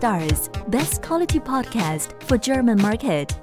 Stars, best quality podcast for German market.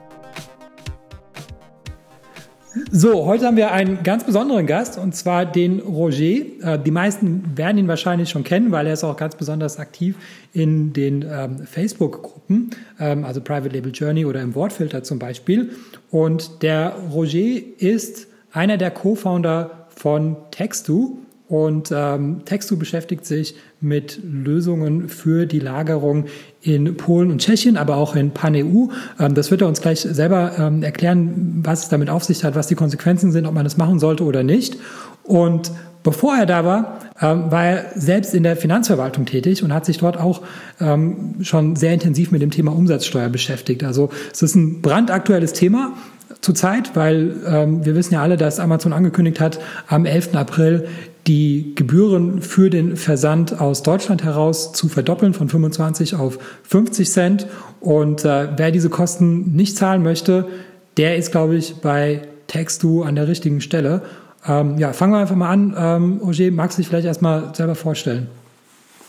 So, heute haben wir einen ganz besonderen Gast und zwar den Roger. Äh, die meisten werden ihn wahrscheinlich schon kennen, weil er ist auch ganz besonders aktiv in den ähm, Facebook-Gruppen, ähm, also Private Label Journey oder im Wortfilter zum Beispiel. Und der Roger ist einer der Co-Founder von Textu und ähm, Textu beschäftigt sich mit Lösungen für die Lagerung in Polen und Tschechien, aber auch in Pan-EU. Ähm, das wird er uns gleich selber ähm, erklären, was es damit auf sich hat, was die Konsequenzen sind, ob man das machen sollte oder nicht. Und bevor er da war, ähm, war er selbst in der Finanzverwaltung tätig und hat sich dort auch ähm, schon sehr intensiv mit dem Thema Umsatzsteuer beschäftigt. Also es ist ein brandaktuelles Thema zurzeit, weil ähm, wir wissen ja alle, dass Amazon angekündigt hat, am 11. April die Gebühren für den Versand aus Deutschland heraus zu verdoppeln von 25 auf 50 Cent. Und äh, wer diese Kosten nicht zahlen möchte, der ist, glaube ich, bei Textu an der richtigen Stelle. Ähm, ja, fangen wir einfach mal an. Ähm, Roger, magst du dich vielleicht erstmal selber vorstellen?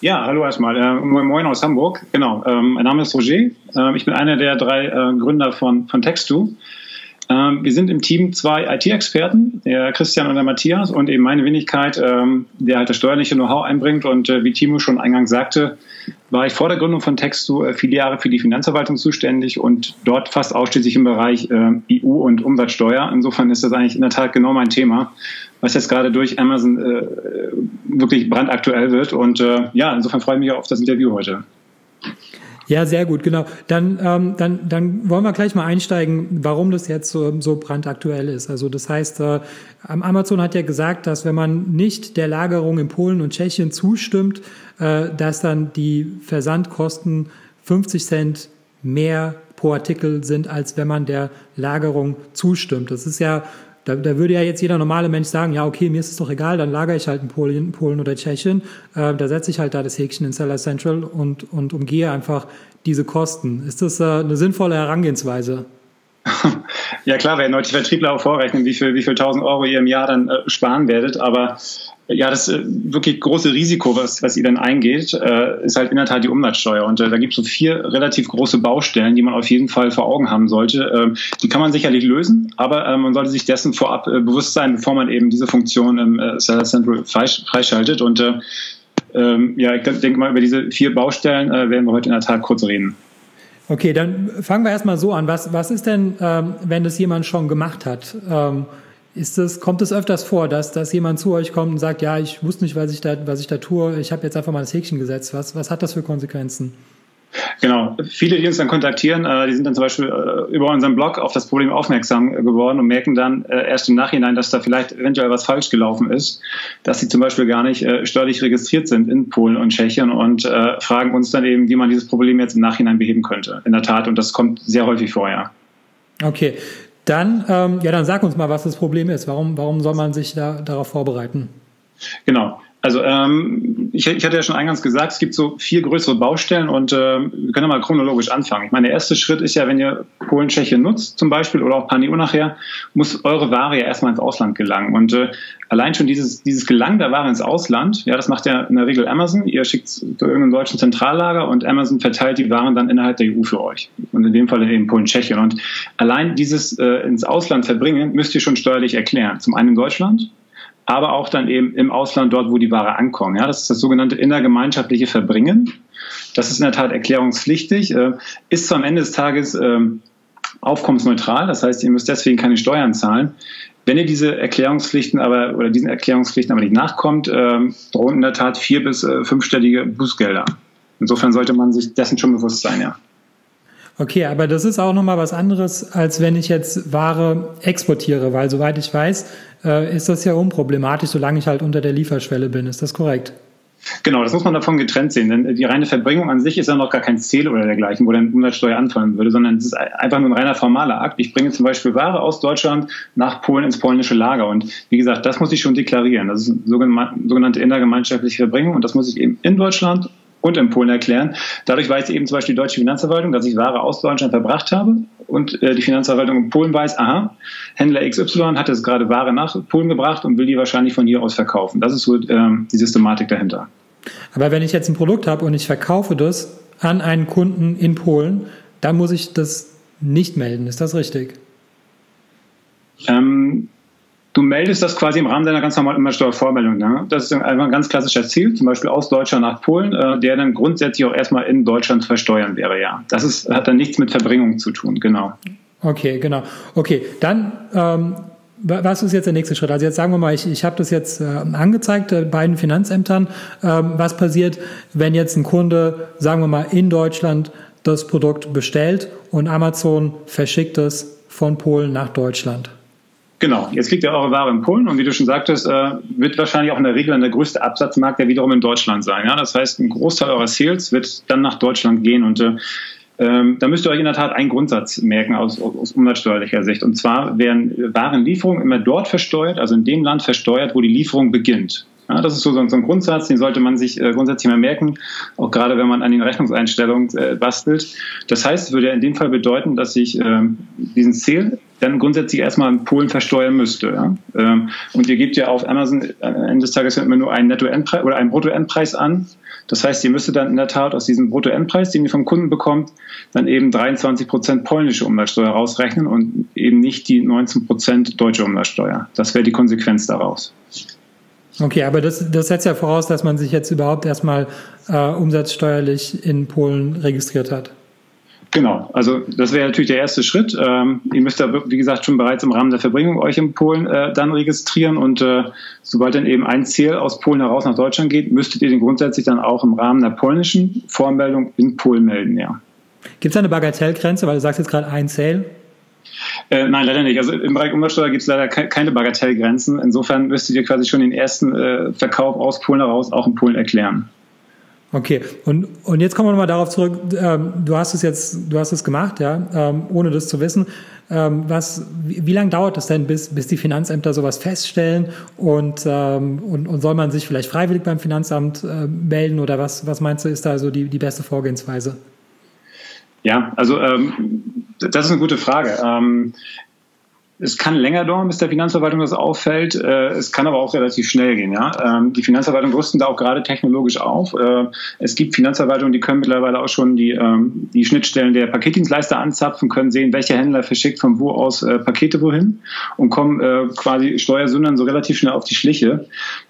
Ja, hallo erstmal. Äh, moin aus Hamburg. Genau. Ähm, mein Name ist Roger. Äh, ich bin einer der drei äh, Gründer von, von Textu. Ähm, wir sind im Team zwei IT-Experten, der Christian und der Matthias und eben meine Wenigkeit, ähm, der halt das steuerliche Know-how einbringt. Und äh, wie Timo schon eingangs sagte, war ich vor der Gründung von Textu äh, viele Jahre für die Finanzverwaltung zuständig und dort fast ausschließlich im Bereich äh, EU und Umsatzsteuer. Insofern ist das eigentlich in der Tat genau mein Thema, was jetzt gerade durch Amazon äh, wirklich brandaktuell wird. Und äh, ja, insofern freue ich mich auf das Interview heute. Ja, sehr gut, genau. Dann, ähm, dann, dann wollen wir gleich mal einsteigen, warum das jetzt so, so brandaktuell ist. Also das heißt, äh, Amazon hat ja gesagt, dass wenn man nicht der Lagerung in Polen und Tschechien zustimmt, äh, dass dann die Versandkosten 50 Cent mehr pro Artikel sind, als wenn man der Lagerung zustimmt. Das ist ja da, da würde ja jetzt jeder normale Mensch sagen, ja, okay, mir ist es doch egal, dann lagere ich halt in Polen, Polen oder Tschechien. Äh, da setze ich halt da das Häkchen in Seller Central und, und umgehe einfach diese Kosten. Ist das äh, eine sinnvolle Herangehensweise? Ja klar, werden heute die Vertriebler auch vorrechnen, wie viel, wie viel tausend Euro ihr im Jahr dann äh, sparen werdet. Aber ja, das äh, wirklich große Risiko, was, was ihr dann eingeht, äh, ist halt in der Tat die Umsatzsteuer. Und äh, da gibt es so vier relativ große Baustellen, die man auf jeden Fall vor Augen haben sollte. Ähm, die kann man sicherlich lösen, aber äh, man sollte sich dessen vorab äh, bewusst sein, bevor man eben diese Funktion im äh, Seller Central freischaltet. Und äh, ähm, ja, ich denke mal, über diese vier Baustellen äh, werden wir heute in der Tat kurz reden. Okay, dann fangen wir erstmal so an. Was, was ist denn, ähm, wenn das jemand schon gemacht hat? Ähm, ist das, kommt es öfters vor, dass, dass jemand zu euch kommt und sagt, ja, ich wusste nicht, was ich da, was ich da tue, ich habe jetzt einfach mal das Häkchen gesetzt. Was, was hat das für Konsequenzen? Genau. Viele, die uns dann kontaktieren, äh, die sind dann zum Beispiel äh, über unseren Blog auf das Problem aufmerksam geworden und merken dann äh, erst im Nachhinein, dass da vielleicht eventuell was falsch gelaufen ist, dass sie zum Beispiel gar nicht äh, steuerlich registriert sind in Polen und Tschechien und äh, fragen uns dann eben, wie man dieses Problem jetzt im Nachhinein beheben könnte. In der Tat. Und das kommt sehr häufig vorher. Okay. Dann, ähm, ja, dann sag uns mal, was das Problem ist. Warum, warum soll man sich da, darauf vorbereiten? Genau. Also ähm, ich, ich hatte ja schon eingangs gesagt, es gibt so vier größere Baustellen und äh, wir können ja mal chronologisch anfangen. Ich meine, der erste Schritt ist ja, wenn ihr Polen, Tschechien nutzt zum Beispiel oder auch Paneo nachher, muss eure Ware ja erstmal ins Ausland gelangen. Und äh, allein schon dieses, dieses Gelangen der Ware ins Ausland, ja, das macht ja in der Regel Amazon. Ihr schickt zu irgendeinem deutschen Zentrallager und Amazon verteilt die Waren dann innerhalb der EU für euch. Und in dem Fall eben Polen, Tschechien. Und allein dieses äh, ins Ausland verbringen müsst ihr schon steuerlich erklären. Zum einen in Deutschland aber auch dann eben im Ausland dort, wo die Ware ankommt. Ja, das ist das sogenannte innergemeinschaftliche Verbringen. Das ist in der Tat erklärungspflichtig, äh, ist zwar am Ende des Tages äh, aufkommensneutral, das heißt, ihr müsst deswegen keine Steuern zahlen. Wenn ihr diese Erklärungspflichten aber oder diesen Erklärungspflichten aber nicht nachkommt, äh, drohen in der Tat vier bis äh, fünfstellige Bußgelder. Insofern sollte man sich dessen schon bewusst sein, ja. Okay, aber das ist auch nochmal was anderes, als wenn ich jetzt Ware exportiere, weil soweit ich weiß, äh, ist das ja unproblematisch, solange ich halt unter der Lieferschwelle bin. Ist das korrekt? Genau, das muss man davon getrennt sehen, denn die reine Verbringung an sich ist ja noch gar kein Ziel oder dergleichen, wo dann Umsatzsteuer anfallen würde, sondern es ist einfach nur ein reiner formaler Akt. Ich bringe zum Beispiel Ware aus Deutschland nach Polen ins polnische Lager und wie gesagt, das muss ich schon deklarieren. Das ist eine sogenannte innergemeinschaftliche Verbringung und das muss ich eben in Deutschland und in Polen erklären. Dadurch weiß eben zum Beispiel die deutsche Finanzverwaltung, dass ich Ware aus Deutschland verbracht habe und äh, die Finanzverwaltung in Polen weiß, aha, Händler XY hat jetzt gerade Ware nach Polen gebracht und will die wahrscheinlich von hier aus verkaufen. Das ist so ähm, die Systematik dahinter. Aber wenn ich jetzt ein Produkt habe und ich verkaufe das an einen Kunden in Polen, dann muss ich das nicht melden. Ist das richtig? Ähm, du meldest das quasi im Rahmen deiner ganz normalen Umsatzsteuervormeldung. Ne? Das ist einfach ein ganz klassischer Ziel, zum Beispiel aus Deutschland nach Polen, äh, der dann grundsätzlich auch erstmal in Deutschland versteuern wäre, ja. Das ist, hat dann nichts mit Verbringung zu tun, genau. Okay, genau. Okay, dann ähm, was ist jetzt der nächste Schritt? Also jetzt sagen wir mal, ich, ich habe das jetzt äh, angezeigt äh, bei den Finanzämtern. Ähm, was passiert, wenn jetzt ein Kunde, sagen wir mal, in Deutschland das Produkt bestellt und Amazon verschickt es von Polen nach Deutschland? Genau, jetzt liegt ja eure Ware in Polen und wie du schon sagtest, äh, wird wahrscheinlich auch in der Regel der größte Absatzmarkt ja wiederum in Deutschland sein. Ja? Das heißt, ein Großteil eurer Sales wird dann nach Deutschland gehen und äh, ähm, da müsst ihr euch in der Tat einen Grundsatz merken aus, aus umsatzsteuerlicher Sicht. Und zwar werden Warenlieferungen immer dort versteuert, also in dem Land versteuert, wo die Lieferung beginnt. Ja, das ist so, so ein Grundsatz, den sollte man sich äh, grundsätzlich mal merken, auch gerade wenn man an den Rechnungseinstellungen bastelt. Das heißt, würde in dem Fall bedeuten, dass ich äh, diesen Ziel dann grundsätzlich erstmal in Polen versteuern müsste. Ja? Ähm, und ihr gebt ja auf Amazon am Ende des Tages immer nur einen Netto-Endpreis oder einen Brutto-Endpreis an. Das heißt, ihr müsstet dann in der Tat aus diesem Brutto-Endpreis, den ihr vom Kunden bekommt, dann eben 23 Prozent polnische Umsatzsteuer rausrechnen und eben nicht die 19 Prozent deutsche Umsatzsteuer. Das wäre die Konsequenz daraus. Okay, aber das, das setzt ja voraus, dass man sich jetzt überhaupt erstmal äh, umsatzsteuerlich in Polen registriert hat. Genau, also das wäre natürlich der erste Schritt. Ähm, ihr müsst da, wie gesagt, schon bereits im Rahmen der Verbringung euch in Polen äh, dann registrieren und äh, sobald dann eben ein Ziel aus Polen heraus nach Deutschland geht, müsstet ihr den grundsätzlich dann auch im Rahmen der polnischen Vormeldung in Polen melden, ja. Gibt es eine Bagatellgrenze, weil du sagst jetzt gerade ein Sale? Äh, nein, leider nicht. Also im Bereich Umsatzsteuer gibt es leider ke keine Bagatellgrenzen. Insofern müsstet ihr quasi schon den ersten äh, Verkauf aus Polen heraus auch in Polen erklären. Okay, und, und jetzt kommen wir nochmal darauf zurück, ähm, du hast es jetzt, du hast es gemacht, ja, ähm, ohne das zu wissen. Ähm, was, wie, wie lange dauert es denn, bis, bis die Finanzämter sowas feststellen und, ähm, und, und soll man sich vielleicht freiwillig beim Finanzamt äh, melden oder was, was meinst du, ist da so die, die beste Vorgehensweise? Ja, also ähm, das ist eine gute Frage. Es kann länger dauern, bis der Finanzverwaltung das auffällt. Äh, es kann aber auch relativ schnell gehen. Ja? Ähm, die Finanzverwaltung rüsten da auch gerade technologisch auf. Äh, es gibt Finanzverwaltungen, die können mittlerweile auch schon die, ähm, die Schnittstellen der Paketdienstleister anzapfen, können sehen, welcher Händler verschickt von wo aus äh, Pakete wohin und kommen quasi Steuersündern so relativ schnell auf die Schliche.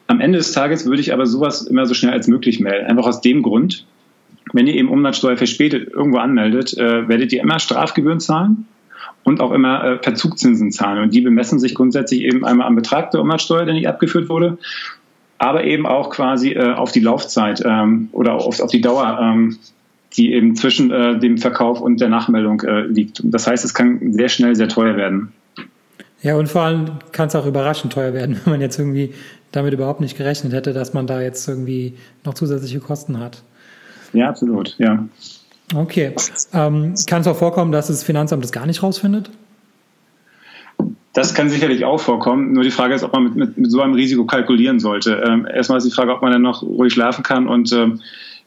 Am Ende des Tages würde ich aber sowas immer so schnell als möglich melden. Einfach aus dem Grund, wenn ihr eben Umsatzsteuer verspätet irgendwo anmeldet, werdet ihr immer Strafgebühren zahlen und auch immer äh, Verzugszinsen zahlen. Und die bemessen sich grundsätzlich eben einmal am Betrag der Umsatzsteuer, der nicht abgeführt wurde, aber eben auch quasi äh, auf die Laufzeit ähm, oder auf, auf die Dauer, ähm, die eben zwischen äh, dem Verkauf und der Nachmeldung äh, liegt. Das heißt, es kann sehr schnell sehr teuer werden. Ja, und vor allem kann es auch überraschend teuer werden, wenn man jetzt irgendwie damit überhaupt nicht gerechnet hätte, dass man da jetzt irgendwie noch zusätzliche Kosten hat. Ja, absolut, ja. Okay. Ähm, kann es auch vorkommen, dass das Finanzamt das gar nicht rausfindet? Das kann sicherlich auch vorkommen. Nur die Frage ist, ob man mit, mit, mit so einem Risiko kalkulieren sollte. Ähm, erstmal ist die Frage, ob man dann noch ruhig schlafen kann. Und ähm,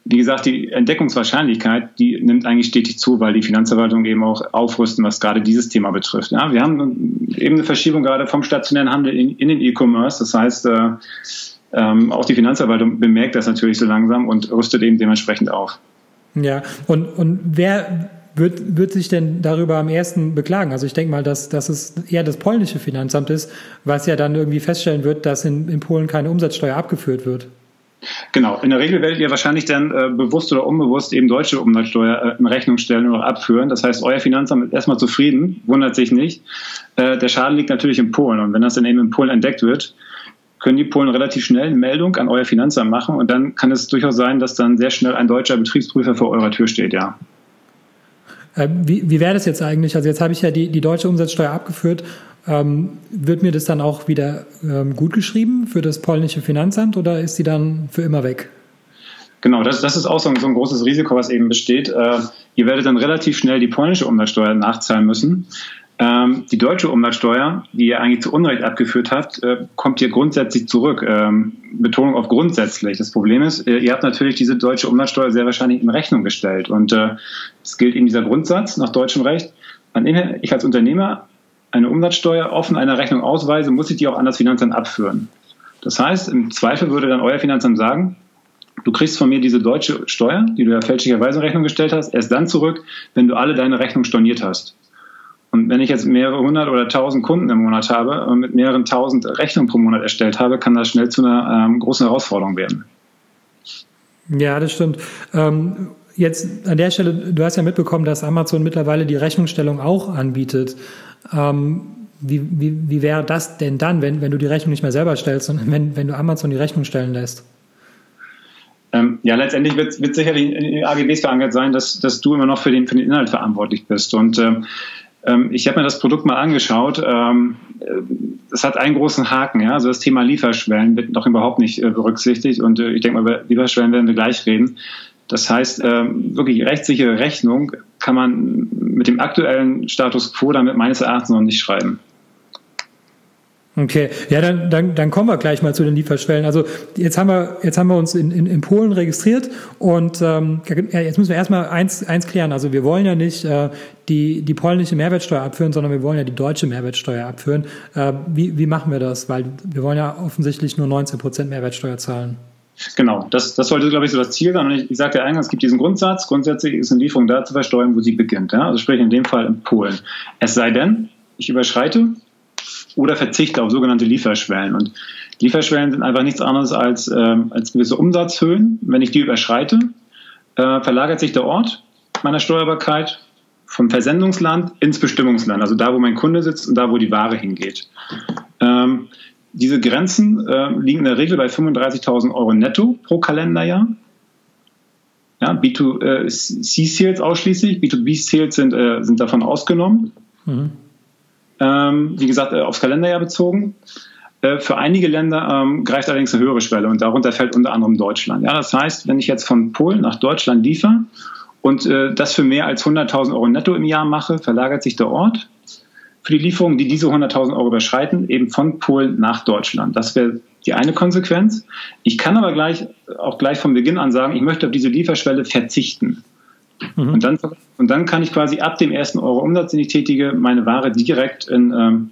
wie gesagt, die Entdeckungswahrscheinlichkeit, die nimmt eigentlich stetig zu, weil die Finanzverwaltung eben auch aufrüsten, was gerade dieses Thema betrifft. Ja, wir haben eben eine Verschiebung gerade vom stationären Handel in, in den E-Commerce. Das heißt, äh, ähm, auch die Finanzverwaltung bemerkt das natürlich so langsam und rüstet eben dementsprechend auf. Ja, und, und wer wird, wird sich denn darüber am ersten beklagen? Also ich denke mal, dass, dass es eher das polnische Finanzamt ist, was ja dann irgendwie feststellen wird, dass in, in Polen keine Umsatzsteuer abgeführt wird. Genau. In der Regel werdet ihr wahrscheinlich dann äh, bewusst oder unbewusst eben deutsche Umsatzsteuer äh, in Rechnung stellen oder abführen. Das heißt, euer Finanzamt ist erstmal zufrieden, wundert sich nicht. Äh, der Schaden liegt natürlich in Polen. Und wenn das dann eben in Polen entdeckt wird, können die Polen relativ schnell eine Meldung an euer Finanzamt machen und dann kann es durchaus sein, dass dann sehr schnell ein deutscher Betriebsprüfer vor eurer Tür steht, ja. Äh, wie, wie wäre das jetzt eigentlich? Also jetzt habe ich ja die, die deutsche Umsatzsteuer abgeführt. Ähm, wird mir das dann auch wieder ähm, gut geschrieben für das polnische Finanzamt oder ist die dann für immer weg? Genau, das, das ist auch so ein, so ein großes Risiko, was eben besteht. Äh, ihr werdet dann relativ schnell die polnische Umsatzsteuer nachzahlen müssen. Ähm, die deutsche Umsatzsteuer, die ihr eigentlich zu Unrecht abgeführt habt, äh, kommt hier grundsätzlich zurück. Ähm, Betonung auf grundsätzlich. Das Problem ist, äh, ihr habt natürlich diese deutsche Umsatzsteuer sehr wahrscheinlich in Rechnung gestellt. Und äh, es gilt eben dieser Grundsatz nach deutschem Recht. Wenn ich als Unternehmer eine Umsatzsteuer offen einer Rechnung ausweise, muss ich die auch an das Finanzamt abführen. Das heißt, im Zweifel würde dann euer Finanzamt sagen, Du kriegst von mir diese deutsche Steuer, die du ja fälschlicherweise in Rechnung gestellt hast, erst dann zurück, wenn du alle deine Rechnungen storniert hast. Und wenn ich jetzt mehrere hundert oder tausend Kunden im Monat habe und mit mehreren tausend Rechnungen pro Monat erstellt habe, kann das schnell zu einer ähm, großen Herausforderung werden. Ja, das stimmt. Ähm, jetzt an der Stelle, du hast ja mitbekommen, dass Amazon mittlerweile die Rechnungsstellung auch anbietet. Ähm, wie, wie, wie wäre das denn dann, wenn, wenn du die Rechnung nicht mehr selber stellst, sondern wenn, wenn du Amazon die Rechnung stellen lässt? Ähm, ja, letztendlich wird, wird sicherlich in den AGBs verankert sein, dass, dass du immer noch für den, für den Inhalt verantwortlich bist. Und ähm, ich habe mir das Produkt mal angeschaut. Ähm, es hat einen großen Haken. Ja? Also das Thema Lieferschwellen wird noch überhaupt nicht äh, berücksichtigt. Und äh, ich denke mal, über Lieferschwellen werden wir gleich reden. Das heißt, ähm, wirklich rechtssichere Rechnung kann man mit dem aktuellen Status quo damit meines Erachtens noch nicht schreiben. Okay, ja, dann, dann, dann kommen wir gleich mal zu den Lieferschwellen. Also jetzt haben wir, jetzt haben wir uns in, in, in Polen registriert und ähm, jetzt müssen wir erstmal eins, eins klären. Also wir wollen ja nicht äh, die, die polnische Mehrwertsteuer abführen, sondern wir wollen ja die deutsche Mehrwertsteuer abführen. Äh, wie, wie machen wir das? Weil wir wollen ja offensichtlich nur 19 Prozent Mehrwertsteuer zahlen. Genau, das, das sollte, glaube ich, so das Ziel sein. Und ich, ich sagte ja eingangs, es gibt diesen Grundsatz. Grundsätzlich ist eine Lieferung da zu versteuern, wo sie beginnt. Ja? Also sprich in dem Fall in Polen. Es sei denn, ich überschreite oder verzichte auf sogenannte Lieferschwellen. Und Lieferschwellen sind einfach nichts anderes als, äh, als gewisse Umsatzhöhen. Wenn ich die überschreite, äh, verlagert sich der Ort meiner Steuerbarkeit vom Versendungsland ins Bestimmungsland, also da, wo mein Kunde sitzt und da, wo die Ware hingeht. Ähm, diese Grenzen äh, liegen in der Regel bei 35.000 Euro netto pro Kalenderjahr. Ja, B2C-Sales äh, ausschließlich, B2B-Sales sind, äh, sind davon ausgenommen. Mhm ähm, wie gesagt, äh, aufs Kalenderjahr bezogen. Äh, für einige Länder ähm, greift allerdings eine höhere Schwelle und darunter fällt unter anderem Deutschland. Ja, das heißt, wenn ich jetzt von Polen nach Deutschland liefere und äh, das für mehr als 100.000 Euro netto im Jahr mache, verlagert sich der Ort für die Lieferungen, die diese 100.000 Euro überschreiten, eben von Polen nach Deutschland. Das wäre die eine Konsequenz. Ich kann aber gleich, auch gleich von Beginn an sagen, ich möchte auf diese Lieferschwelle verzichten. Mhm. Und, dann, und dann kann ich quasi ab dem ersten Euro Umsatz, den ich tätige, meine Ware direkt in, ähm,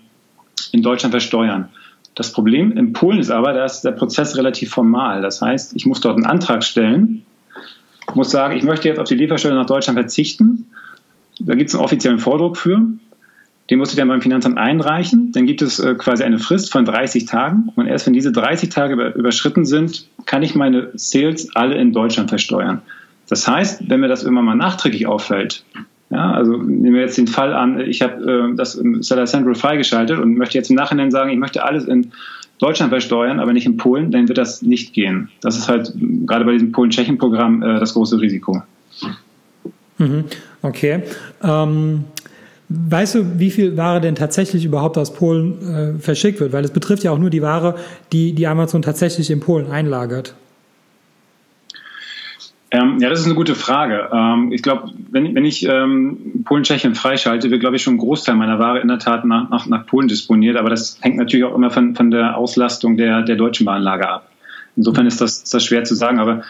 in Deutschland versteuern. Das Problem in Polen ist aber, da ist der Prozess relativ formal. Das heißt, ich muss dort einen Antrag stellen, muss sagen, ich möchte jetzt auf die Lieferstelle nach Deutschland verzichten. Da gibt es einen offiziellen Vordruck für. Den muss ich dann beim Finanzamt einreichen. Dann gibt es äh, quasi eine Frist von 30 Tagen. Und erst wenn diese 30 Tage überschritten sind, kann ich meine Sales alle in Deutschland versteuern. Das heißt, wenn mir das immer mal nachträglich auffällt, ja, also nehmen wir jetzt den Fall an, ich habe äh, das im Seller Central freigeschaltet und möchte jetzt im Nachhinein sagen, ich möchte alles in Deutschland versteuern, aber nicht in Polen, dann wird das nicht gehen. Das ist halt gerade bei diesem Polen-Tschechien-Programm äh, das große Risiko. Mhm. Okay. Ähm, weißt du, wie viel Ware denn tatsächlich überhaupt aus Polen äh, verschickt wird? Weil es betrifft ja auch nur die Ware, die, die Amazon tatsächlich in Polen einlagert. Ähm, ja, das ist eine gute Frage. Ähm, ich glaube, wenn, wenn ich ähm, Polen, Tschechien freischalte, wird, glaube ich, schon ein Großteil meiner Ware in der Tat nach, nach, nach Polen disponiert. Aber das hängt natürlich auch immer von, von der Auslastung der, der deutschen Warenlager ab. Insofern ist das, ist das schwer zu sagen. Aber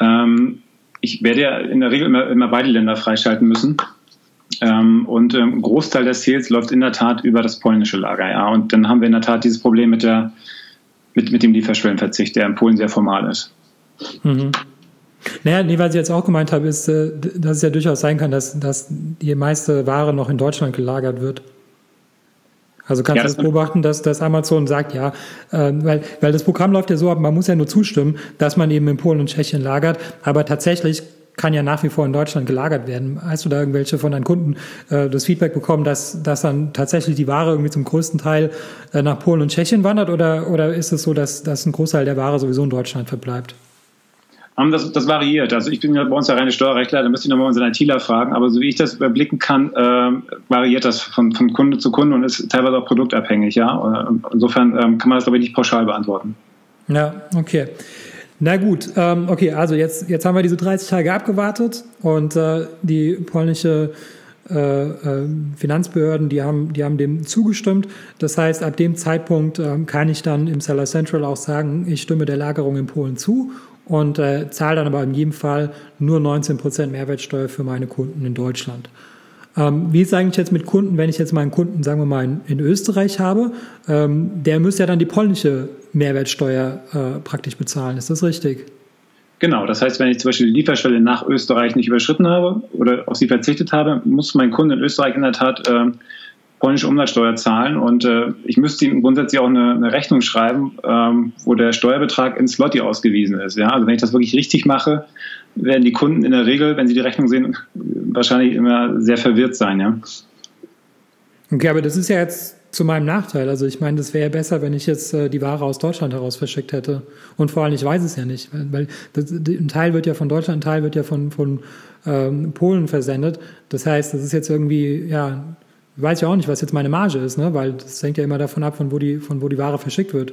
ähm, ich werde ja in der Regel immer, immer beide Länder freischalten müssen. Ähm, und ähm, ein Großteil der Sales läuft in der Tat über das polnische Lager. Ja. Und dann haben wir in der Tat dieses Problem mit, der, mit, mit dem Lieferschwellenverzicht, der in Polen sehr formal ist. Mhm. Naja, nee, was ich jetzt auch gemeint habe, ist, äh, dass es ja durchaus sein kann, dass, dass die meiste Ware noch in Deutschland gelagert wird. Also kannst ja, du das beobachten, dass, dass Amazon sagt, ja, äh, weil, weil das Programm läuft ja so ab, man muss ja nur zustimmen, dass man eben in Polen und Tschechien lagert, aber tatsächlich kann ja nach wie vor in Deutschland gelagert werden. Hast du da irgendwelche von deinen Kunden äh, das Feedback bekommen, dass, dass dann tatsächlich die Ware irgendwie zum größten Teil äh, nach Polen und Tschechien wandert oder, oder ist es so, dass, dass ein Großteil der Ware sowieso in Deutschland verbleibt? Das, das variiert. Also ich bin ja bei uns der reine Steuerrechtler, da müsste ich nochmal unseren ITler fragen, aber so wie ich das überblicken kann, äh, variiert das von, von Kunde zu Kunde und ist teilweise auch produktabhängig, ja. Insofern ähm, kann man das, glaube ich, nicht pauschal beantworten. Ja, okay. Na gut, ähm, okay, also jetzt, jetzt haben wir diese 30 Tage abgewartet und äh, die polnische äh, äh, Finanzbehörden, die haben, die haben dem zugestimmt. Das heißt, ab dem Zeitpunkt äh, kann ich dann im Seller Central auch sagen, ich stimme der Lagerung in Polen zu und äh, zahle dann aber in jedem Fall nur 19% Mehrwertsteuer für meine Kunden in Deutschland. Ähm, wie ist eigentlich jetzt mit Kunden, wenn ich jetzt mal einen Kunden, sagen wir mal, in, in Österreich habe, ähm, der müsste ja dann die polnische Mehrwertsteuer äh, praktisch bezahlen. Ist das richtig? Genau, das heißt, wenn ich zum Beispiel die Lieferschwelle nach Österreich nicht überschritten habe oder auf sie verzichtet habe, muss mein Kunde in Österreich in der Tat äh, polnische Umsatzsteuer zahlen und äh, ich müsste ihm grundsätzlich auch eine, eine Rechnung schreiben, ähm, wo der Steuerbetrag in Slotty ausgewiesen ist. Ja? Also wenn ich das wirklich richtig mache, werden die Kunden in der Regel, wenn sie die Rechnung sehen, wahrscheinlich immer sehr verwirrt sein. Ja? Okay, aber das ist ja jetzt zu meinem Nachteil. Also ich meine, das wäre besser, wenn ich jetzt äh, die Ware aus Deutschland heraus verschickt hätte. Und vor allem, ich weiß es ja nicht, weil das, ein Teil wird ja von Deutschland, ein Teil wird ja von, von ähm, Polen versendet. Das heißt, das ist jetzt irgendwie, ja, weiß ich auch nicht, was jetzt meine Marge ist, ne? weil das hängt ja immer davon ab, von wo die, von wo die Ware verschickt wird.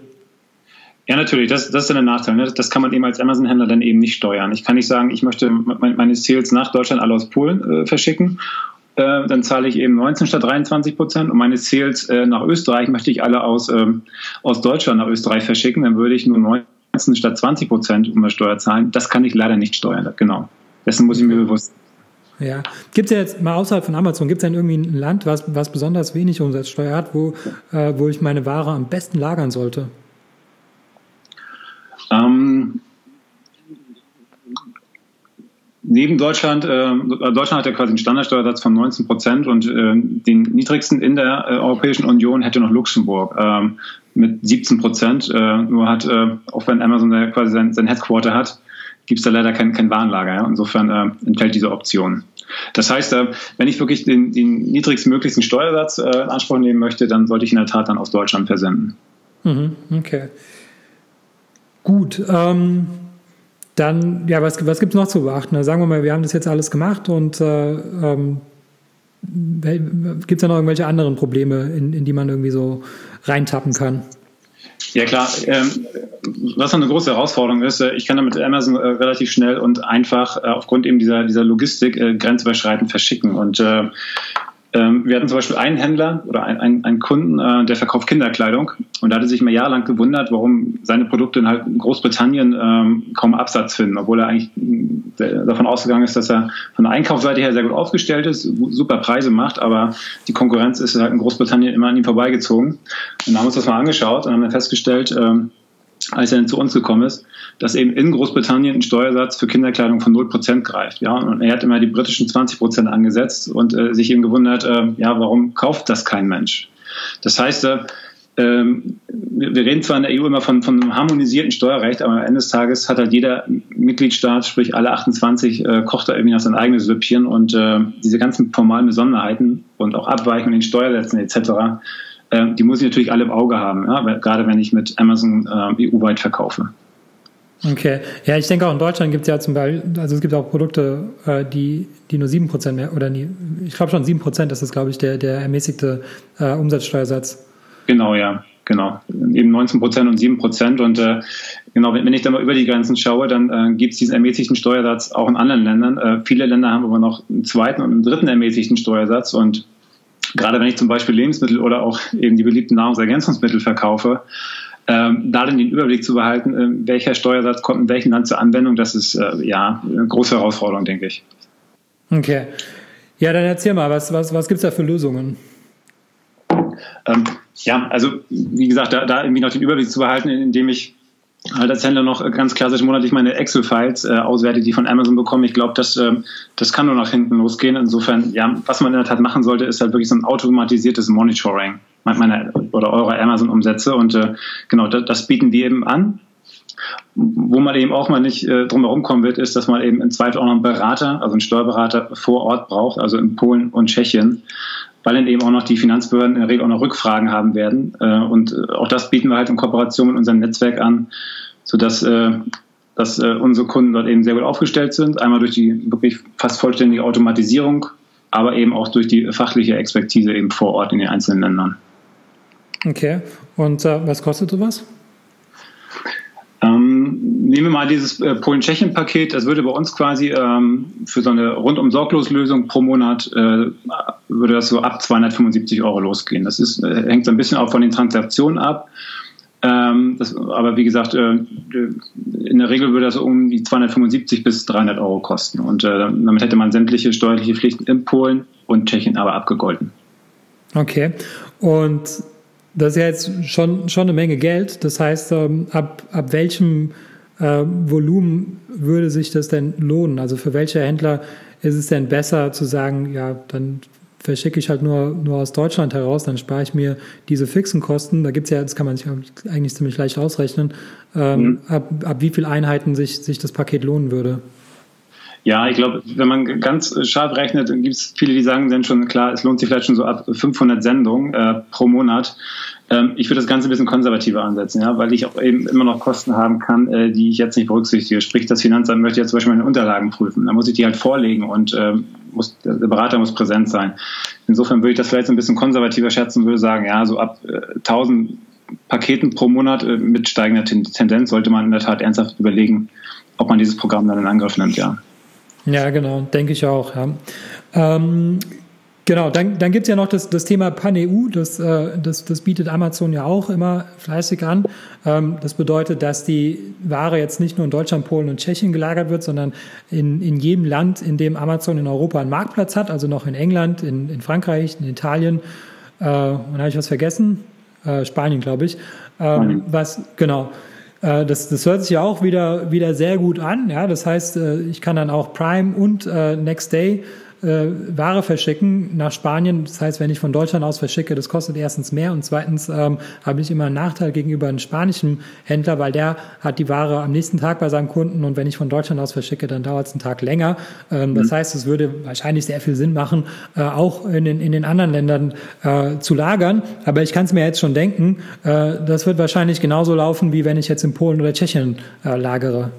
Ja, natürlich, das, das ist ein Nachteil. Ne? Das kann man eben als Amazon-Händler dann eben nicht steuern. Ich kann nicht sagen, ich möchte meine Sales nach Deutschland alle aus Polen äh, verschicken äh, dann zahle ich eben 19 statt 23 Prozent und meine Sales äh, nach Österreich möchte ich alle aus, ähm, aus Deutschland nach Österreich verschicken, dann würde ich nur 19 statt 20 Prozent Umsatzsteuer zahlen. Das kann ich leider nicht steuern, genau. Dessen muss ich mir bewusst ja. Gibt es ja jetzt mal außerhalb von Amazon, gibt es denn irgendwie ein Land, was, was besonders wenig Umsatzsteuer hat, wo, äh, wo ich meine Ware am besten lagern sollte? Ähm, neben Deutschland, äh, Deutschland hat ja quasi einen Standardsteuersatz von 19 Prozent und äh, den niedrigsten in der äh, Europäischen Union hätte noch Luxemburg ähm, mit 17 Prozent. Äh, nur hat, äh, auch wenn Amazon da quasi sein, sein Headquarter hat, gibt es da leider kein, kein Warenlager. Ja? Insofern äh, enthält diese Option. Das heißt, äh, wenn ich wirklich den, den niedrigstmöglichsten Steuersatz äh, in Anspruch nehmen möchte, dann sollte ich in der Tat dann aus Deutschland versenden. Mhm, okay. Gut. Ähm dann, ja, was, was gibt es noch zu beachten? Sagen wir mal, wir haben das jetzt alles gemacht und äh, ähm, gibt es da noch irgendwelche anderen Probleme, in, in die man irgendwie so reintappen kann? Ja klar, ähm, was eine große Herausforderung ist, äh, ich kann damit Amazon äh, relativ schnell und einfach äh, aufgrund eben dieser, dieser Logistik grenzüberschreitend verschicken. Und ähm, wir hatten zum Beispiel einen Händler oder einen, einen Kunden, äh, der verkauft Kinderkleidung und da hatte sich mal jahrelang gewundert, warum seine Produkte in, halt Großbritannien ähm, kaum Absatz finden, obwohl er eigentlich äh, davon ausgegangen ist, dass er von der Einkaufsseite her sehr gut aufgestellt ist, super Preise macht, aber die Konkurrenz ist halt in Großbritannien immer an ihm vorbeigezogen. Und da haben wir uns das mal angeschaut und haben dann festgestellt, ähm, als er zu uns gekommen ist, dass eben in Großbritannien ein Steuersatz für Kinderkleidung von 0% greift. Ja? Und er hat immer die britischen 20% angesetzt und äh, sich eben gewundert, äh, ja, warum kauft das kein Mensch? Das heißt, äh, ähm, wir reden zwar in der EU immer von, von einem harmonisierten Steuerrecht, aber am Ende des Tages hat halt jeder Mitgliedstaat, sprich alle 28, äh, kocht da irgendwie nach sein eigenes Süppchen und äh, diese ganzen formalen Besonderheiten und auch Abweichungen in den Steuersätzen etc., äh, die muss ich natürlich alle im Auge haben, ja? gerade wenn ich mit Amazon äh, EU-weit verkaufe. Okay, ja, ich denke auch in Deutschland gibt es ja zum Beispiel, also es gibt auch Produkte, äh, die, die nur 7% mehr, oder nie, ich glaube schon 7% das ist, glaube ich, der, der ermäßigte äh, Umsatzsteuersatz. Genau, ja, genau. Eben 19% und 7% Und äh, genau, wenn, wenn, ich dann mal über die Grenzen schaue, dann äh, gibt es diesen ermäßigten Steuersatz auch in anderen Ländern. Äh, viele Länder haben aber noch einen zweiten und einen dritten ermäßigten Steuersatz. Und gerade wenn ich zum Beispiel Lebensmittel oder auch eben die beliebten Nahrungsergänzungsmittel verkaufe, ähm, da den Überblick zu behalten, äh, welcher Steuersatz kommt in welchem Land zur Anwendung, das ist äh, ja eine große Herausforderung, denke ich. Okay. Ja, dann erzähl mal, was, was, was gibt es da für Lösungen? Ähm, ja, also wie gesagt, da, da irgendwie noch den Überblick zu behalten, indem ich halt als Händler noch ganz klassisch monatlich meine Excel-Files äh, auswerte, die von Amazon bekomme. Ich glaube, das, äh, das kann nur nach hinten losgehen. Insofern, ja, was man in der Tat machen sollte, ist halt wirklich so ein automatisiertes Monitoring meiner oder eurer Amazon-Umsätze. Und äh, genau, das, das, bieten wir eben an. Wo man eben auch mal nicht äh, drum herum kommen wird, ist, dass man eben im Zweifel auch noch einen Berater, also einen Steuerberater vor Ort braucht, also in Polen und Tschechien, weil dann eben auch noch die Finanzbehörden in der Regel auch noch Rückfragen haben werden. Äh, und äh, auch das bieten wir halt in Kooperation mit unserem Netzwerk an, sodass äh, dass unsere Kunden dort eben sehr gut aufgestellt sind. Einmal durch die wirklich fast vollständige Automatisierung, aber eben auch durch die fachliche Expertise eben vor Ort in den einzelnen Ländern. Okay. Und äh, was kostet sowas? Ähm, nehmen wir mal dieses äh, Polen-Tschechien-Paket. Das würde bei uns quasi ähm, für so eine rundum sorglos Lösung pro Monat äh, würde das so ab 275 Euro losgehen. Das ist, äh, hängt so ein bisschen auch von den Transaktionen ab. Ähm, das, aber wie gesagt, äh, in der Regel würde das um die 275 bis 300 Euro kosten. Und äh, damit hätte man sämtliche steuerliche Pflichten in Polen und Tschechien aber abgegolten. Okay. Und das ist ja jetzt schon, schon eine Menge Geld. Das heißt, ähm, ab, ab welchem äh, Volumen würde sich das denn lohnen? Also für welche Händler ist es denn besser zu sagen, ja, dann verschicke ich halt nur, nur aus Deutschland heraus, dann spare ich mir diese fixen Kosten. Da gibt es ja, das kann man sich eigentlich ziemlich leicht ausrechnen, ähm, mhm. ab, ab wie viel Einheiten sich, sich das Paket lohnen würde. Ja, ich glaube, wenn man ganz scharf rechnet, gibt es viele, die sagen dann schon, klar, es lohnt sich vielleicht schon so ab 500 Sendungen äh, pro Monat. Ähm, ich würde das Ganze ein bisschen konservativer ansetzen, ja, weil ich auch eben immer noch Kosten haben kann, äh, die ich jetzt nicht berücksichtige. Sprich, das Finanzamt möchte jetzt zum Beispiel meine Unterlagen prüfen. Da muss ich die halt vorlegen und äh, muss, der Berater muss präsent sein. Insofern würde ich das vielleicht so ein bisschen konservativer schätzen und würde sagen, ja, so ab äh, 1000 Paketen pro Monat äh, mit steigender Tendenz sollte man in der Tat ernsthaft überlegen, ob man dieses Programm dann in Angriff nimmt, ja. Ja, genau, denke ich auch. Ja. Ähm, genau, dann, dann gibt es ja noch das, das Thema PanEU, das, äh, das, das bietet Amazon ja auch immer fleißig an. Ähm, das bedeutet, dass die Ware jetzt nicht nur in Deutschland, Polen und Tschechien gelagert wird, sondern in, in jedem Land, in dem Amazon in Europa einen Marktplatz hat, also noch in England, in, in Frankreich, in Italien. Äh, und habe ich was vergessen? Äh, Spanien, glaube ich. Ähm, was, genau. Äh, das, das hört sich ja auch wieder, wieder sehr gut an. Ja, das heißt, äh, ich kann dann auch Prime und äh, Next Day äh, Ware verschicken nach Spanien. Das heißt, wenn ich von Deutschland aus verschicke, das kostet erstens mehr und zweitens ähm, habe ich immer einen Nachteil gegenüber einem spanischen Händler, weil der hat die Ware am nächsten Tag bei seinem Kunden und wenn ich von Deutschland aus verschicke, dann dauert es einen Tag länger. Ähm, das mhm. heißt, es würde wahrscheinlich sehr viel Sinn machen, äh, auch in den, in den anderen Ländern äh, zu lagern. Aber ich kann es mir jetzt schon denken, äh, das wird wahrscheinlich genauso laufen, wie wenn ich jetzt in Polen oder Tschechien äh, lagere.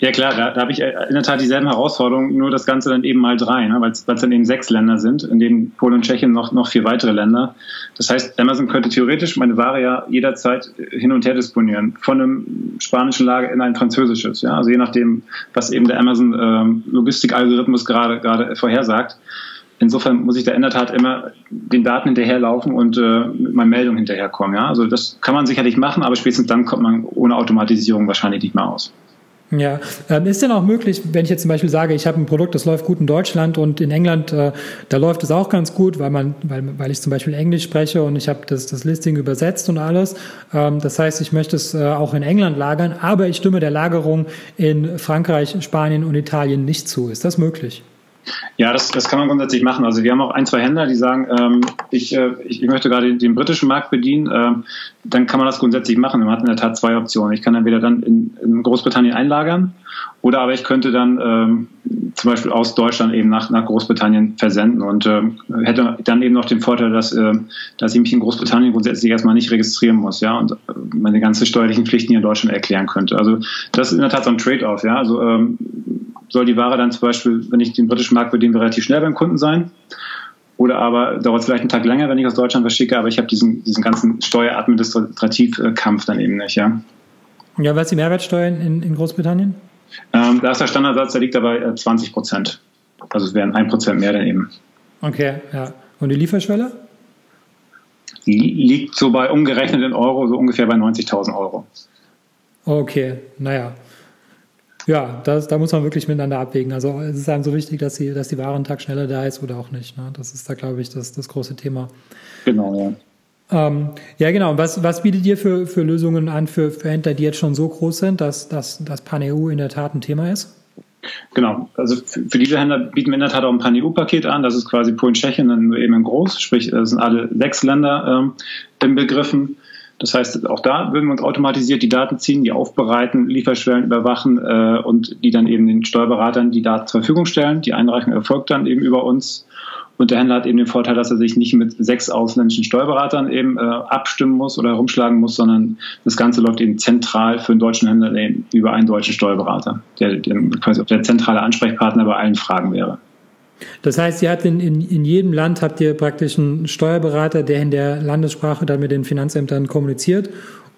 Ja klar, da, da habe ich in der Tat dieselben Herausforderungen, nur das Ganze dann eben mal drei, ne? weil es dann eben sechs Länder sind, in denen Polen und Tschechien noch, noch vier weitere Länder. Das heißt, Amazon könnte theoretisch meine Ware ja jederzeit hin und her disponieren, von einem spanischen Lager in ein französisches. Ja? Also je nachdem, was eben der Amazon ähm, Logistikalgorithmus gerade gerade vorhersagt. Insofern muss ich da in der Tat immer den Daten hinterherlaufen und äh, mit meinen Meldungen hinterherkommen. Ja? Also das kann man sicherlich machen, aber spätestens dann kommt man ohne Automatisierung wahrscheinlich nicht mehr aus. Ja, ähm, ist denn auch möglich, wenn ich jetzt zum Beispiel sage, ich habe ein Produkt, das läuft gut in Deutschland und in England, äh, da läuft es auch ganz gut, weil man, weil, weil ich zum Beispiel Englisch spreche und ich habe das, das Listing übersetzt und alles. Ähm, das heißt, ich möchte es äh, auch in England lagern, aber ich stimme der Lagerung in Frankreich, Spanien und Italien nicht zu. Ist das möglich? Ja, das, das kann man grundsätzlich machen. Also wir haben auch ein, zwei Händler, die sagen, ähm, ich, äh, ich, möchte gerade den, den, britischen Markt bedienen. Ähm, dann kann man das grundsätzlich machen. Man hat in der Tat zwei Optionen. Ich kann entweder dann in, in Großbritannien einlagern oder aber ich könnte dann ähm, zum Beispiel aus Deutschland eben nach, nach Großbritannien versenden und ähm, hätte dann eben noch den Vorteil, dass, äh, dass ich mich in Großbritannien grundsätzlich erstmal nicht registrieren muss, ja, und meine ganzen steuerlichen Pflichten hier in Deutschland erklären könnte. Also das ist in der Tat so ein Trade-off, ja. Also ähm, soll die Ware dann zum Beispiel, wenn ich den britischen Markt bediene, relativ schnell beim Kunden sein. Oder aber dauert es vielleicht einen Tag länger, wenn ich aus Deutschland verschicke, aber ich habe diesen, diesen ganzen Steueradministrativkampf dann eben nicht, ja. Ja, was ist die Mehrwertsteuer in, in Großbritannien? Ähm, da ist der Standardsatz, der liegt dabei 20 Prozent. Also es wären 1 Prozent mehr dann eben. Okay, ja. Und die Lieferschwelle? Liegt so bei umgerechnet in Euro, so ungefähr bei 90.000 Euro. Okay, naja. Ja, das, da muss man wirklich miteinander abwägen. Also es ist einem so wichtig, dass die, dass die Ware einen Tag schneller da ist oder auch nicht. Ne? Das ist da, glaube ich, das, das große Thema. Genau, ja. Ähm, ja, genau. Was, was bietet ihr für, für Lösungen an für, für Händler, die jetzt schon so groß sind, dass, dass, dass Pan-EU in der Tat ein Thema ist? Genau, also für, für diese Händler bieten wir in der Tat auch ein Pan-EU-Paket an. Das ist quasi Polen, Tschechien, dann nur eben in groß. Sprich, es sind alle sechs Länder ähm, im Begriffen. Das heißt, auch da würden wir uns automatisiert die Daten ziehen, die aufbereiten, Lieferschwellen überwachen äh, und die dann eben den Steuerberatern die Daten zur Verfügung stellen. Die Einreichung erfolgt dann eben über uns. Und der Händler hat eben den Vorteil, dass er sich nicht mit sechs ausländischen Steuerberatern eben äh, abstimmen muss oder herumschlagen muss, sondern das Ganze läuft eben zentral für einen deutschen Händler eben über einen deutschen Steuerberater, der, der quasi der zentrale Ansprechpartner bei allen Fragen wäre. Das heißt, ihr habt in, in, in jedem Land habt ihr praktisch einen Steuerberater, der in der Landessprache dann mit den Finanzämtern kommuniziert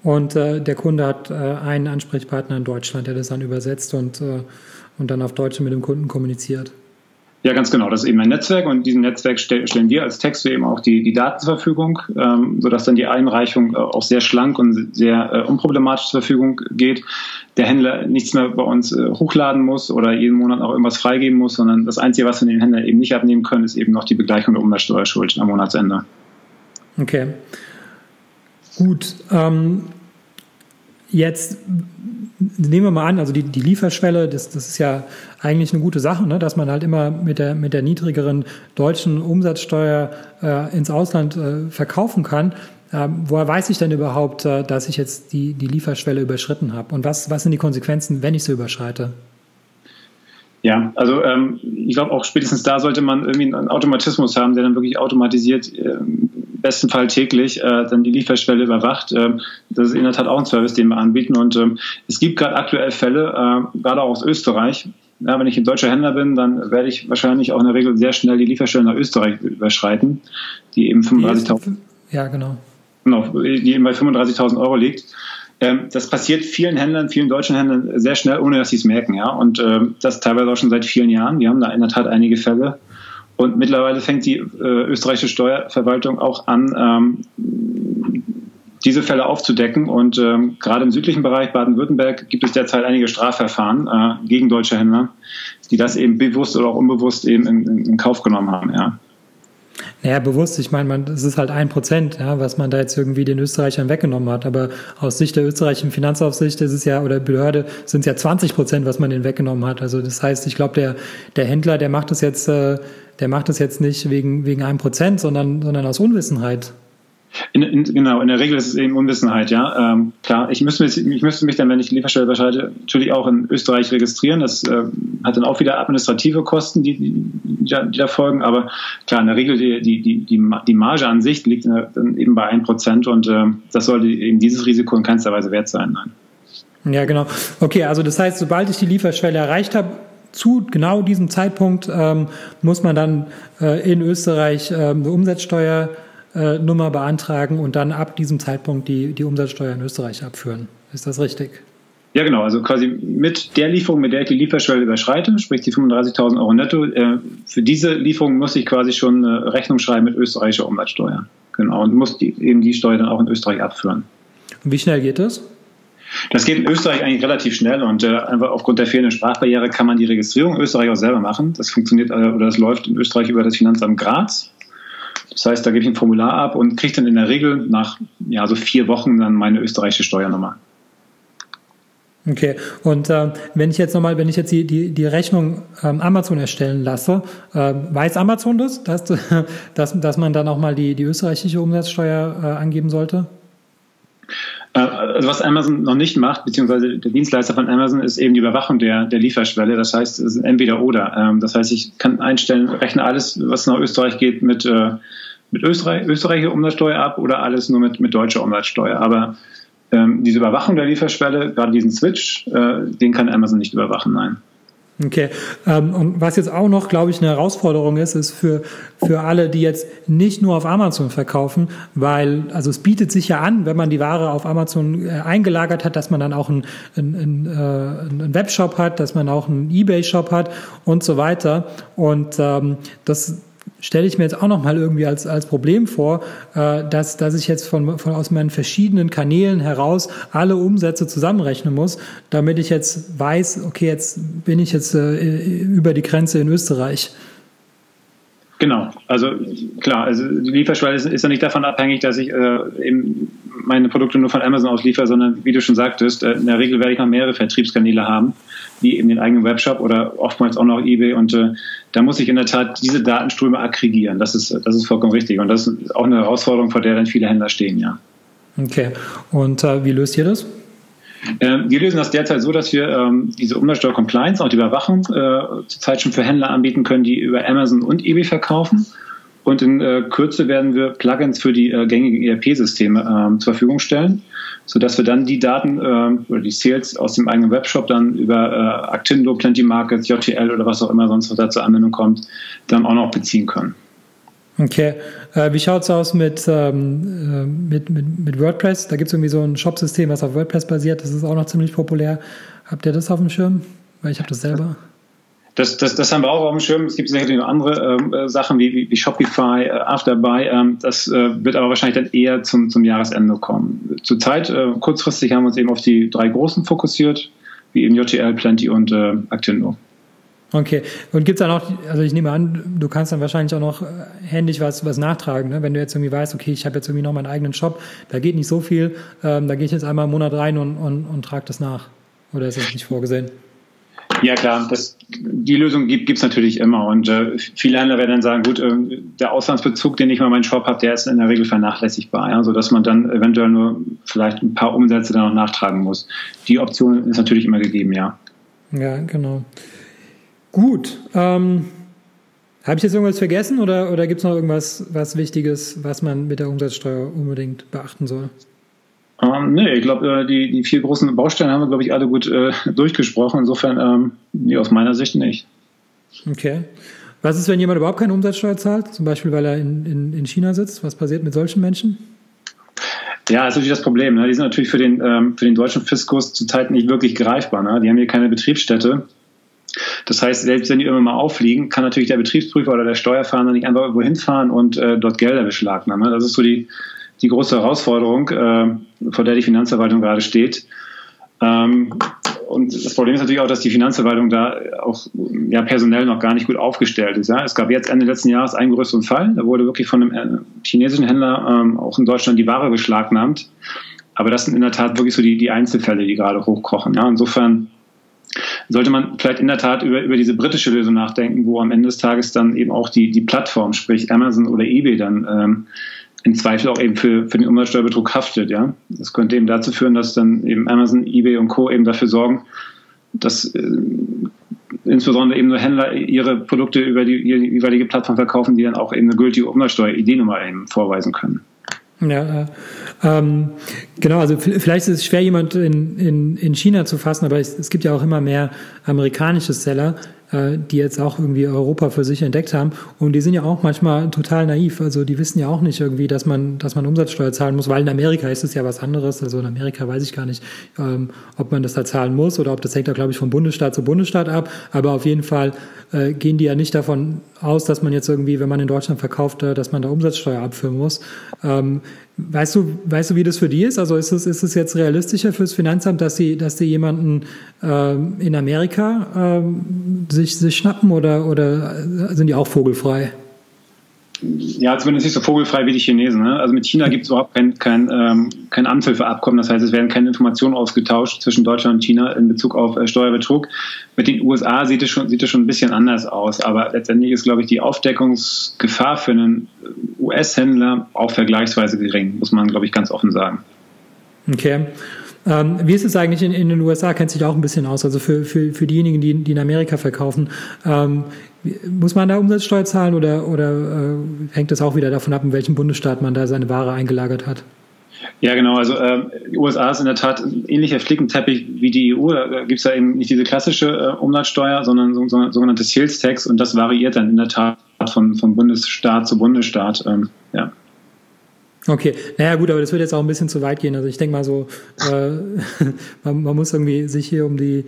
und äh, der Kunde hat äh, einen Ansprechpartner in Deutschland, der das dann übersetzt und, äh, und dann auf Deutsch mit dem Kunden kommuniziert. Ja, ganz genau. Das ist eben ein Netzwerk und diesem Netzwerk stell, stellen wir als Texte eben auch die, die Daten zur Verfügung, ähm, sodass dann die Einreichung äh, auch sehr schlank und sehr äh, unproblematisch zur Verfügung geht. Der Händler nichts mehr bei uns äh, hochladen muss oder jeden Monat auch irgendwas freigeben muss, sondern das Einzige, was wir den Händler eben nicht abnehmen können, ist eben noch die Begleichung der Umsatzsteuerschuld am Monatsende. Okay. Gut. Ähm, jetzt nehmen wir mal an, also die, die Lieferschwelle, das, das ist ja eigentlich eine gute Sache, ne? dass man halt immer mit der, mit der niedrigeren deutschen Umsatzsteuer äh, ins Ausland äh, verkaufen kann. Ähm, woher weiß ich denn überhaupt, äh, dass ich jetzt die, die Lieferschwelle überschritten habe? Und was, was sind die Konsequenzen, wenn ich sie überschreite? Ja, also ähm, ich glaube auch spätestens da sollte man irgendwie einen Automatismus haben, der dann wirklich automatisiert, äh, im besten Fall täglich, äh, dann die Lieferschwelle überwacht. Äh, das ist in der Tat auch ein Service, den wir anbieten. Und ähm, es gibt gerade aktuell Fälle, äh, gerade auch aus Österreich. Ja, wenn ich ein deutscher Händler bin, dann werde ich wahrscheinlich auch in der Regel sehr schnell die Lieferschwelle nach Österreich überschreiten, die eben 35.000. Ja, genau. Genau, die eben bei 35.000 Euro liegt. Ähm, das passiert vielen Händlern, vielen deutschen Händlern sehr schnell, ohne dass sie es merken. Ja? Und ähm, das teilweise auch schon seit vielen Jahren. Wir haben da in der Tat einige Fälle. Und mittlerweile fängt die äh, österreichische Steuerverwaltung auch an, ähm, diese Fälle aufzudecken. Und ähm, gerade im südlichen Bereich Baden-Württemberg gibt es derzeit einige Strafverfahren äh, gegen deutsche Händler, die das eben bewusst oder auch unbewusst eben in, in, in Kauf genommen haben. Ja. Naja, bewusst. Ich meine, man, es ist halt ein Prozent, ja, was man da jetzt irgendwie den Österreichern weggenommen hat. Aber aus Sicht der österreichischen Finanzaufsicht ist es ja, oder Behörde sind es ja 20 Prozent, was man denen weggenommen hat. Also das heißt, ich glaube, der, der Händler, der macht das jetzt, äh, der macht das jetzt nicht wegen, wegen einem Prozent, sondern, sondern aus Unwissenheit. In, in, genau, in der Regel ist es eben Unwissenheit, ja. Ähm, klar, ich müsste, mich, ich müsste mich dann, wenn ich Lieferstelle überschreite, natürlich auch in Österreich registrieren. Das äh, hat dann auch wieder administrative Kosten, die, die, die, da, folgen. Aber klar, in der Regel die, die, die, die Marge an sich liegt der, eben bei 1% und äh, das sollte eben dieses Risiko in keinster Weise wert sein. Nein. Ja, genau. Okay, also das heißt, sobald ich die Lieferschwelle erreicht habe, zu genau diesem Zeitpunkt ähm, muss man dann äh, in Österreich äh, eine Umsatzsteuer Nummer beantragen und dann ab diesem Zeitpunkt die, die Umsatzsteuer in Österreich abführen. Ist das richtig? Ja, genau. Also quasi mit der Lieferung, mit der ich die Lieferschwelle überschreite, sprich die 35.000 Euro netto, äh, für diese Lieferung muss ich quasi schon eine Rechnung schreiben mit österreichischer Umsatzsteuer. Genau. Und muss die, eben die Steuer dann auch in Österreich abführen. Und wie schnell geht das? Das geht in Österreich eigentlich relativ schnell und äh, einfach aufgrund der fehlenden Sprachbarriere kann man die Registrierung in Österreich auch selber machen. Das funktioniert äh, oder das läuft in Österreich über das Finanzamt Graz. Das heißt, da gebe ich ein Formular ab und kriege dann in der Regel nach ja, so vier Wochen dann meine österreichische Steuernummer. Okay, und äh, wenn ich jetzt nochmal, wenn ich jetzt die, die, die Rechnung ähm, Amazon erstellen lasse, äh, weiß Amazon das, dass, dass, dass man dann auch mal die, die österreichische Umsatzsteuer äh, angeben sollte? Äh, also was Amazon noch nicht macht, beziehungsweise der Dienstleister von Amazon, ist eben die Überwachung der, der Lieferschwelle. Das heißt, es ist entweder oder. Ähm, das heißt, ich kann einstellen, rechne alles, was nach Österreich geht, mit, äh, mit Österreich, österreichischer Umsatzsteuer ab oder alles nur mit, mit deutscher Umsatzsteuer. Aber ähm, diese Überwachung der Lieferschwelle, gerade diesen Switch, äh, den kann Amazon nicht überwachen, nein. Okay. Ähm, und was jetzt auch noch, glaube ich, eine Herausforderung ist, ist für, für alle, die jetzt nicht nur auf Amazon verkaufen, weil, also es bietet sich ja an, wenn man die Ware auf Amazon äh, eingelagert hat, dass man dann auch einen, einen, äh, einen Webshop hat, dass man auch einen Ebay-Shop hat und so weiter. Und ähm, das stelle ich mir jetzt auch noch mal irgendwie als, als Problem vor, äh, dass, dass ich jetzt von, von aus meinen verschiedenen Kanälen heraus alle Umsätze zusammenrechnen muss, damit ich jetzt weiß, okay, jetzt bin ich jetzt äh, über die Grenze in Österreich. Genau, also klar, also die Lieferschwelle ist, ist ja nicht davon abhängig, dass ich äh, eben meine Produkte nur von Amazon aus liefere, sondern wie du schon sagtest, äh, in der Regel werde ich noch mehrere Vertriebskanäle haben, wie eben den eigenen Webshop oder oftmals auch noch eBay und äh, da muss ich in der Tat diese Datenströme aggregieren. Das ist, das ist vollkommen richtig und das ist auch eine Herausforderung, vor der dann viele Händler stehen, ja. Okay, und äh, wie löst ihr das? Ähm, wir lösen das derzeit so, dass wir ähm, diese Umsatzsteuer-Compliance, auch die Überwachung, äh, zurzeit schon für Händler anbieten können, die über Amazon und eBay verkaufen. Und in äh, Kürze werden wir Plugins für die äh, gängigen ERP-Systeme ähm, zur Verfügung stellen, sodass wir dann die Daten oder die Sales aus dem eigenen Webshop dann über Actindo, Plenty Markets, JTL oder was auch immer sonst noch da zur Anwendung kommt, dann auch noch beziehen können. Okay. Äh, wie schaut es aus mit, ähm, äh, mit, mit, mit, WordPress? Da gibt es irgendwie so ein Shop-System, was auf WordPress basiert. Das ist auch noch ziemlich populär. Habt ihr das auf dem Schirm? Weil ich habe das selber. Das, das, das haben wir auch auf dem Schirm. Es gibt sicherlich noch andere äh, Sachen wie, wie, wie Shopify, äh, Afterbuy. Ähm, das äh, wird aber wahrscheinlich dann eher zum, zum Jahresende kommen. Zurzeit, äh, kurzfristig, haben wir uns eben auf die drei großen fokussiert, wie eben JTL, Plenty und äh, Actindo. Okay. Und gibt es dann auch, also ich nehme an, du kannst dann wahrscheinlich auch noch äh, händisch was, was nachtragen, ne? wenn du jetzt irgendwie weißt, okay, ich habe jetzt irgendwie noch meinen eigenen Shop, da geht nicht so viel, ähm, da gehe ich jetzt einmal im Monat rein und, und, und trage das nach. oder ist das nicht vorgesehen? Ja klar, das, die Lösung gibt es natürlich immer und äh, viele Händler werden dann sagen, gut, äh, der Auslandsbezug, den ich mal meinen Shop habe, der ist in der Regel vernachlässigbar, ja, sodass man dann eventuell nur vielleicht ein paar Umsätze dann noch nachtragen muss. Die Option ist natürlich immer gegeben, ja. Ja, genau. Gut. Ähm, Habe ich jetzt irgendwas vergessen oder, oder gibt es noch irgendwas was Wichtiges, was man mit der Umsatzsteuer unbedingt beachten soll? Ähm, nee, ich glaube, äh, die, die vier großen Baustellen haben wir, glaube ich, alle gut äh, durchgesprochen. Insofern, ähm, nee, aus meiner Sicht nicht. Okay. Was ist, wenn jemand überhaupt keine Umsatzsteuer zahlt, zum Beispiel weil er in, in, in China sitzt? Was passiert mit solchen Menschen? Ja, das ist natürlich das Problem. Ne? Die sind natürlich für den, ähm, für den deutschen Fiskus zurzeit nicht wirklich greifbar. Ne? Die haben hier keine Betriebsstätte. Das heißt, selbst wenn die immer mal auffliegen, kann natürlich der Betriebsprüfer oder der Steuerfahnder nicht einfach irgendwo hinfahren und äh, dort Gelder beschlagnahmen. Ne? Das ist so die, die große Herausforderung, äh, vor der die Finanzverwaltung gerade steht. Ähm, und das Problem ist natürlich auch, dass die Finanzverwaltung da auch ja, personell noch gar nicht gut aufgestellt ist. Ja. Es gab jetzt Ende letzten Jahres einen größeren Fall. Da wurde wirklich von einem äh, chinesischen Händler ähm, auch in Deutschland die Ware beschlagnahmt. Aber das sind in der Tat wirklich so die, die Einzelfälle, die gerade hochkochen. Ja. Insofern sollte man vielleicht in der Tat über, über diese britische Lösung nachdenken, wo am Ende des Tages dann eben auch die, die Plattform, sprich Amazon oder eBay, dann ähm, im Zweifel auch eben für, für den Umsatzsteuerbetrug haftet. Ja? Das könnte eben dazu führen, dass dann eben Amazon, eBay und Co. eben dafür sorgen, dass äh, insbesondere eben nur Händler ihre Produkte über die, jeweilige Plattform verkaufen, die dann auch eben eine gültige Umsatzsteuer-ID-Nummer eben vorweisen können. Ja, ähm, genau, also vielleicht ist es schwer, jemand in, in, in China zu fassen, aber es, es gibt ja auch immer mehr amerikanische Seller, äh, die jetzt auch irgendwie Europa für sich entdeckt haben. Und die sind ja auch manchmal total naiv. Also die wissen ja auch nicht irgendwie, dass man, dass man Umsatzsteuer zahlen muss, weil in Amerika ist es ja was anderes. Also in Amerika weiß ich gar nicht, ähm, ob man das da zahlen muss oder ob das hängt da, glaube ich, von Bundesstaat zu Bundesstaat ab. Aber auf jeden Fall äh, gehen die ja nicht davon aus, dass man jetzt irgendwie, wenn man in Deutschland verkauft, äh, dass man da Umsatzsteuer abführen muss. Ähm, Weißt du, weißt du, wie das für die ist? Also ist es, ist jetzt realistischer fürs Finanzamt, dass sie, dass sie jemanden ähm, in Amerika ähm, sich, sich schnappen oder, oder sind die auch vogelfrei? Ja, zumindest nicht so vogelfrei wie die Chinesen. Ne? Also mit China gibt es überhaupt kein, kein, ähm, kein Amtshilfeabkommen. Das heißt, es werden keine Informationen ausgetauscht zwischen Deutschland und China in Bezug auf äh, Steuerbetrug. Mit den USA sieht es, schon, sieht es schon ein bisschen anders aus. Aber letztendlich ist, glaube ich, die Aufdeckungsgefahr für einen US-Händler auch vergleichsweise gering, muss man, glaube ich, ganz offen sagen. Okay. Ähm, wie ist es eigentlich in, in, den USA? Kennt sich auch ein bisschen aus. Also für, für, für diejenigen, die, die in Amerika verkaufen, ähm, muss man da Umsatzsteuer zahlen oder, oder äh, hängt das auch wieder davon ab, in welchem Bundesstaat man da seine Ware eingelagert hat? Ja, genau. Also äh, die USA ist in der Tat ein ähnlicher Flickenteppich wie die EU. Da gibt es ja eben nicht diese klassische äh, Umsatzsteuer, sondern so, so, sogenannte Sales Tax und das variiert dann in der Tat von, von Bundesstaat zu Bundesstaat. Ähm, ja. Okay, naja gut, aber das wird jetzt auch ein bisschen zu weit gehen. Also ich denke mal so, äh, man, man, muss irgendwie sich hier um die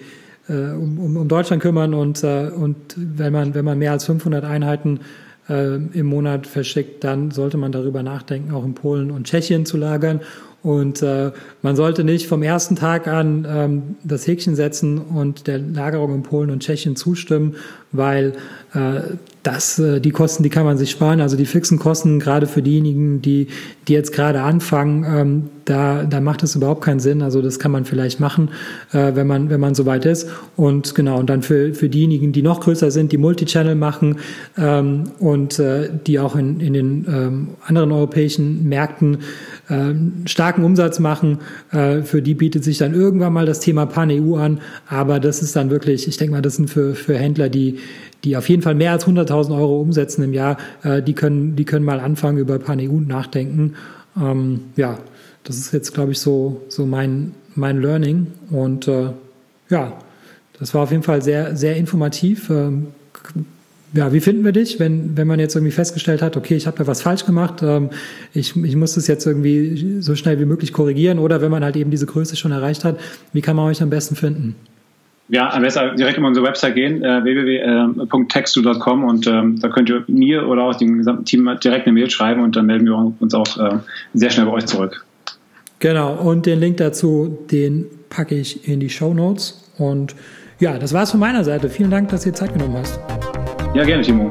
äh, um, um, Deutschland kümmern und, äh, und wenn man wenn man mehr als 500 Einheiten äh, im Monat verschickt, dann sollte man darüber nachdenken, auch in Polen und Tschechien zu lagern. Und äh, man sollte nicht vom ersten Tag an ähm, das Häkchen setzen und der Lagerung in Polen und Tschechien zustimmen, weil äh, das, äh, die Kosten, die kann man sich sparen. Also die fixen Kosten, gerade für diejenigen, die, die jetzt gerade anfangen, ähm, da, da macht es überhaupt keinen Sinn. Also das kann man vielleicht machen, äh, wenn man, wenn man soweit ist. Und genau, und dann für, für diejenigen, die noch größer sind, die Multichannel machen ähm, und äh, die auch in, in den ähm, anderen europäischen Märkten äh, starken Umsatz machen, äh, für die bietet sich dann irgendwann mal das Thema Pan-EU an. Aber das ist dann wirklich, ich denke mal, das sind für, für Händler, die, die auf jeden Fall mehr als 100.000 Euro umsetzen im Jahr, äh, die, können, die können mal anfangen, über Pan-EU nachdenken. Ähm, ja, das ist jetzt, glaube ich, so, so mein, mein Learning. Und äh, ja, das war auf jeden Fall sehr, sehr informativ. Ähm, ja, wie finden wir dich, wenn, wenn man jetzt irgendwie festgestellt hat, okay, ich habe ja was falsch gemacht, ähm, ich, ich muss das jetzt irgendwie so schnell wie möglich korrigieren oder wenn man halt eben diese Größe schon erreicht hat, wie kann man euch am besten finden? Ja, am besten direkt auf unsere Website gehen, äh, www.textu.com und ähm, da könnt ihr mir oder auch dem gesamten Team direkt eine Mail schreiben und dann melden wir uns auch äh, sehr schnell bei euch zurück. Genau, und den Link dazu, den packe ich in die Show Notes. Und ja, das war's von meiner Seite. Vielen Dank, dass dir Zeit genommen hast. Ja, gerne, Timo.